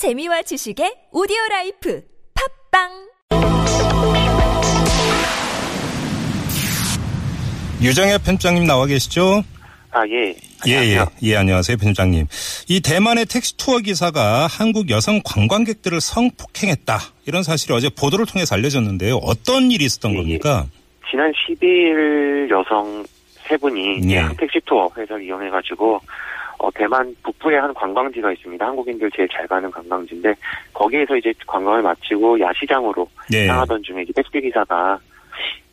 재미와 지식의 오디오 life 팟빵 유정혜 편장님 나와 계시죠? 아, 예. 예, 예, 안녕하세요. 예, 안녕하세요, 편장님. 이 대만의 택시 투어 기사가 한국 여성 관광객들을 성폭행했다. 이런 사실이 어제 보도를 통해서 알려졌는데요. 어떤 일이 있었던 예, 겁니까? 지난 12일 여성 세 분이 예. 한 택시 투어 회사를 이용해가지고 어, 대만 북부에 한 관광지가 있습니다. 한국인들 제일 잘 가는 관광지인데 거기에서 이제 관광을 마치고 야시장으로 네. 향하던 중에 이제 택시 기사가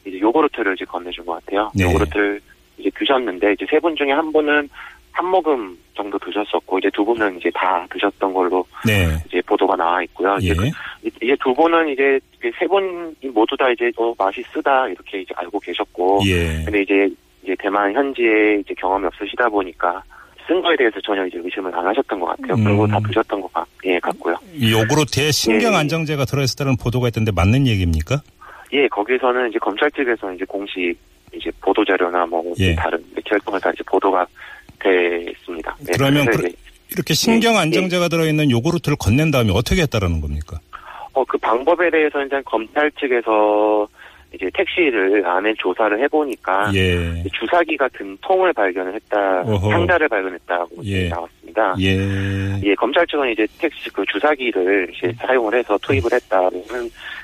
이제 요구르트를 이제 건네준 것 같아요. 네. 요구르트를 이제 드셨는데 이제 세 분 중에 한 분은 한 모금 정도 드셨었고 이제 두 분은 이제 다 드셨던 걸로 네. 이제 보도가 나와 있고요. 이제 예. 이- 이제 두 분은 이제 그세 분이 모두 다 이제 어, 맛이 쓰다 이렇게 이제 알고 계셨고, 예. 근데 이제 이제 대만 현지에 이제 경험이 없으시다 보니까 쓴 거에 대해서 전혀 이제 의심을 안 하셨던 것 같아요. 음. 그리고 다 드셨던 것 같, 예, 같고요. 이 요구르트에 신경 예. 안정제가 들어있었다는 보도가 있던데 맞는 얘기입니까? 예, 거기서는 이제 검찰 측에서 이제 공식 이제 보도 자료나 뭐 예. 다른 매체를 통해서 이제 보도가 됐습니다. 예, 그러면 그- 이렇게 신경 예. 안정제가 들어있는 요구르트를 건넨 다음에 어떻게 했다라는 겁니까? 어, 그 방법에 대해서 이제 검찰 측에서 이제 택시를 안에 조사를 해보니까 예. 주사기가 든 통을 발견을 했다, 어허. 상자를 발견했다고 예. 나왔습니다. 예. 예, 검찰 측은 이제 택시 그 주사기를 이제 사용을 해서 투입을 했다는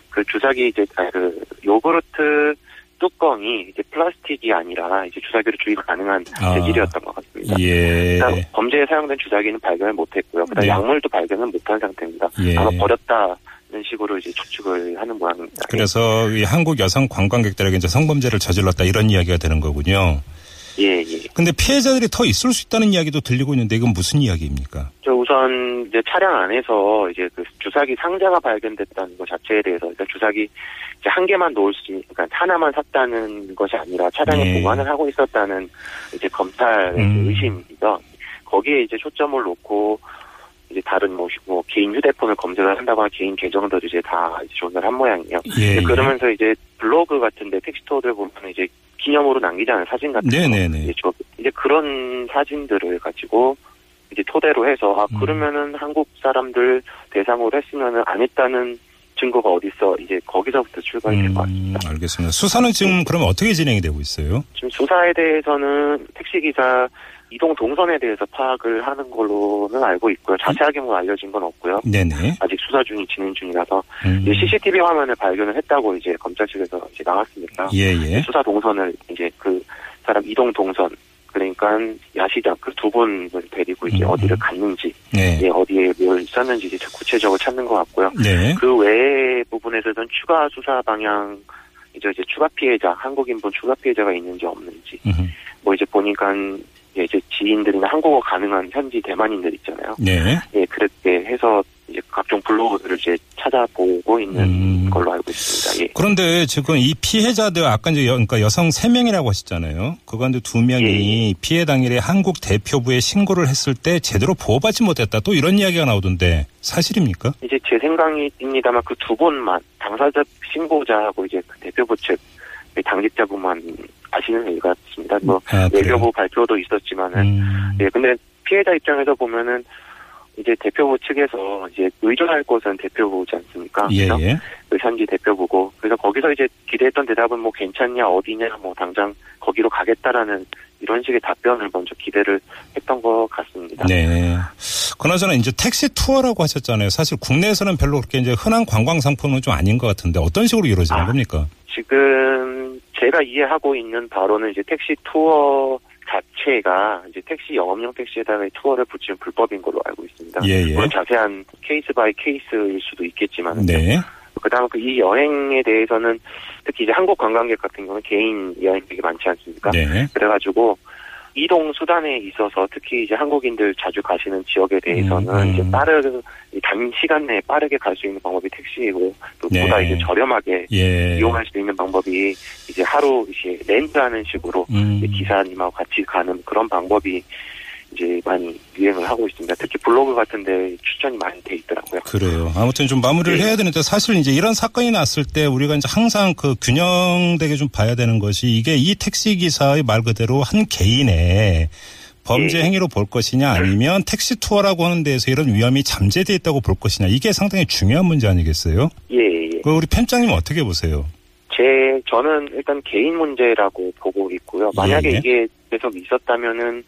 그 주사기 이제 아, 그 요구르트 뚜껑이 이제 플라스틱이 아니라 이제 주사기로 주입 가능한 아. 재질이었던 것 같습니다. 예. 일단 범죄에 사용된 주사기는 발견을 못했고요. 그다음 네. 약물도 발견을 못한 상태입니다. 예. 아마 버렸다 는 식으로 이제 추측을 하는 모양입니다. 그래서 이 한국 여성 관광객들에게 이제 성범죄를 저질렀다 이런 이야기가 되는 거군요. 예, 예. 근데 피해자들이 더 있을 수 있다는 이야기도 들리고 있는데 이건 무슨 이야기입니까? 저 우선 이제 차량 안에서 이제 그 주사기 상자가 발견됐다는 것 자체에 대해서 일단 주사기 이제 한 개만 놓을 수, 있- 그러니까 하나만 샀다는 것이 아니라 차량에 네. 보관을 하고 있었다는 이제 검찰의 음. 의심이죠. 거기에 이제 초점을 놓고 이제 다른 뭐, 휴- 뭐 개인 휴대폰을 검색을 한다거나 개인 계정들을 이제 다 이제 조사를 한 모양이에요. 예. 이제 그러면서 이제 블로그 같은데 텍스토들 보면 이제 기념으로 남기지 않은 사진 같은 거 네네네. 이제, 저- 이제 그런 사진들을 가지고 이제 토대로 해서 아 음. 그러면은 한국 사람들 대상으로 했으면은 안 했다는 증거가 어디 있어 이제 거기서부터 출발이 될것 음, 같습니다. 알겠습니다. 수사는 지금 그러면 어떻게 진행이 되고 있어요? 지금 수사에 대해서는 택시 기사 이동 동선에 대해서 파악을 하는 걸로는 알고 있고요. 자세하게 뭐 알려진 건 없고요. 네네. 아직 수사 중이 진행 중이라서 음. 이제 CCTV 화면을 발견을 했다고 이제 검찰 측에서 이제 나왔으니까 예예. 수사 동선을 이제 그 사람 이동 동선 그러니까 야시장 그 두 분을 데리고 이제 음. 어디를 갔는지 네. 예, 어디에 뭘 썼는지 이제 구체적으로 찾는 것 같고요. 네. 그 외의 부분에서는 추가 수사 방향 이제 이제 추가 피해자 한국인분 추가 피해자가 있는지 없는지 음흠. 뭐 이제 보니까 예, 지인들이나 한국어 가능한 현지 대만인들 있잖아요. 네. 예, 그렇게 해서 이제 각종 블로그들을 이제 찾아보고 있는 음. 걸로 알고 있습니다. 예. 그런데 지금 이 피해자들 아까 이제 여, 그러니까 여성 세명이라고 하셨잖아요. 그 가운데 두 명이 피해 당일에 한국 대표부에 신고를 했을 때 제대로 보호받지 못했다. 또 이런 이야기가 나오던데 사실입니까? 이제 제 생각입니다만 그 두 분만 당사자 신고자하고 이제 그 대표부 측그 당직자분만 아시는 일 같습니다. 뭐 아? 외교부 발표도 있었지만은 음. 예 근데 피해자 입장에서 보면은 이제 대표부 측에서 이제 의존할 곳은 대표부지 않습니까? 예? 예. 그 현지 대표부고 그래서 거기서 이제 기대했던 대답은 뭐 괜찮냐 어디냐 뭐 당장 거기로 가겠다라는 이런 식의 답변을 먼저 기대를 했던 것 같습니다. 네. 그나저나 이제 택시 투어라고 하셨잖아요. 사실 국내에서는 별로 그렇게 이제 흔한 관광 상품은 좀 아닌 것 같은데 어떤 식으로 이루어지는 아. 겁니까? 지금 제가 이해하고 있는 바로는 이제 택시 투어 자체가 이제 택시 영업용 택시에다가 이 투어를 붙이는 불법인 걸로 알고 있습니다. 예, 예. 물론 자세한 case by case일 수도 있겠지만 네. 그다음 그 이 여행에 대해서는 특히 이제 한국 관광객 같은 경우는 개인 여행객이 많지 않습니까? 네. 그래가지고 이동 수단에 있어서 특히 이제 한국인들 자주 가시는 지역에 대해서는 음, 음. 이제 빠르게 이 단시간 내에 빠르게 갈 수 있는 방법이 택시이고 또 네. 보다 이제 저렴하게 예. 이용할 수 있는 방법이 이제 하루 이제 렌트하는 식으로 음. 기사님하고 같이 가는 그런 방법이 이제 많이 유행을 하고 있습니다. 특히 블로그 같은데 추천이 많이 돼 있더라고요. 그래요. 아무튼 좀 마무리를 네. 해야 되는데 사실 이제 이런 사건이 났을 때 우리가 이제 항상 그 균형되게 좀 봐야 되는 것이 이게 이 택시 기사의 말 그대로 한 개인의 범죄 예. 행위로 볼 것이냐 아니면 택시 투어라고 하는 데에서 이런 위험이 잠재돼 있다고 볼 것이냐 이게 상당히 중요한 문제 아니겠어요? 예, 예. 그 우리 편장님 어떻게 보세요? 제 저는 일단 개인 문제라고 보고 있고요. 만약에 예, 예. 이게 계속 있었다면은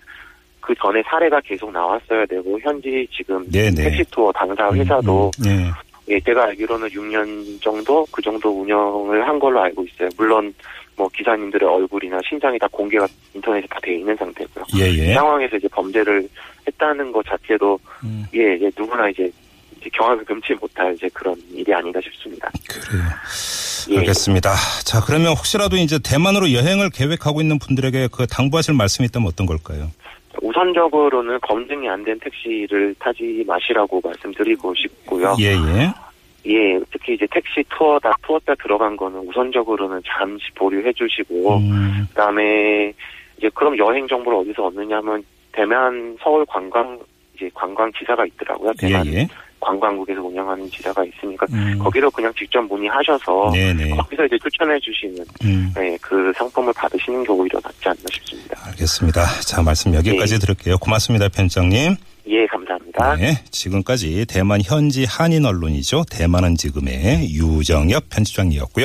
그 전에 사례가 계속 나왔어야 되고 현지 지금 네, 네. 택시 투어 당사 회사도 음, 음, 예, 제가 알기로는 6년 정도 그 정도 운영을 한 걸로 알고 있어요. 물론 뭐 기사님들의 얼굴이나 신장이 다 공개가 인터넷에 다 돼 있는 상태고요. 예, 이 예. 상황에서 이제 범죄를 했다는 것 자체도 음, 예, 이제 누구나 이제, 이제 경악을 금치 못할 이제 그런 일이 아닌가 싶습니다. 그래요. 예. 알겠습니다. 자, 그러면 혹시라도 이제 대만으로 여행을 계획하고 있는 분들에게 그 당부하실 말씀이 있다면 어떤 걸까요? 우선적으로는 검증이 안 된 택시를 타지 마시라고 말씀드리고 싶고요. 예, 예. 예, 특히 이제 택시 투어다 투어다 들어간 거는 우선적으로는 잠시 보류해 주시고 음, 그 다음에 이제 그럼 여행 정보를 어디서 얻느냐면 대만 서울 관광 이제 관광 지사가 있더라고요. 예, 대만 예. 관광국에서 운영하는 지사가 있으니까 음, 거기로 그냥 직접 문의하셔서 네네. 거기서 이제 추천해 주시는 음, 네, 그 상품을 받으시는 게 오히려 낫지 않나 싶습니다. 알겠습니다. 자, 말씀 여기까지 네. 들을게요. 고맙습니다, 편장님. 예, 감사합니다. 네, 지금까지 대만 현지 한인 언론이죠. 대만은 지금의 유정엽 편집장이었고요.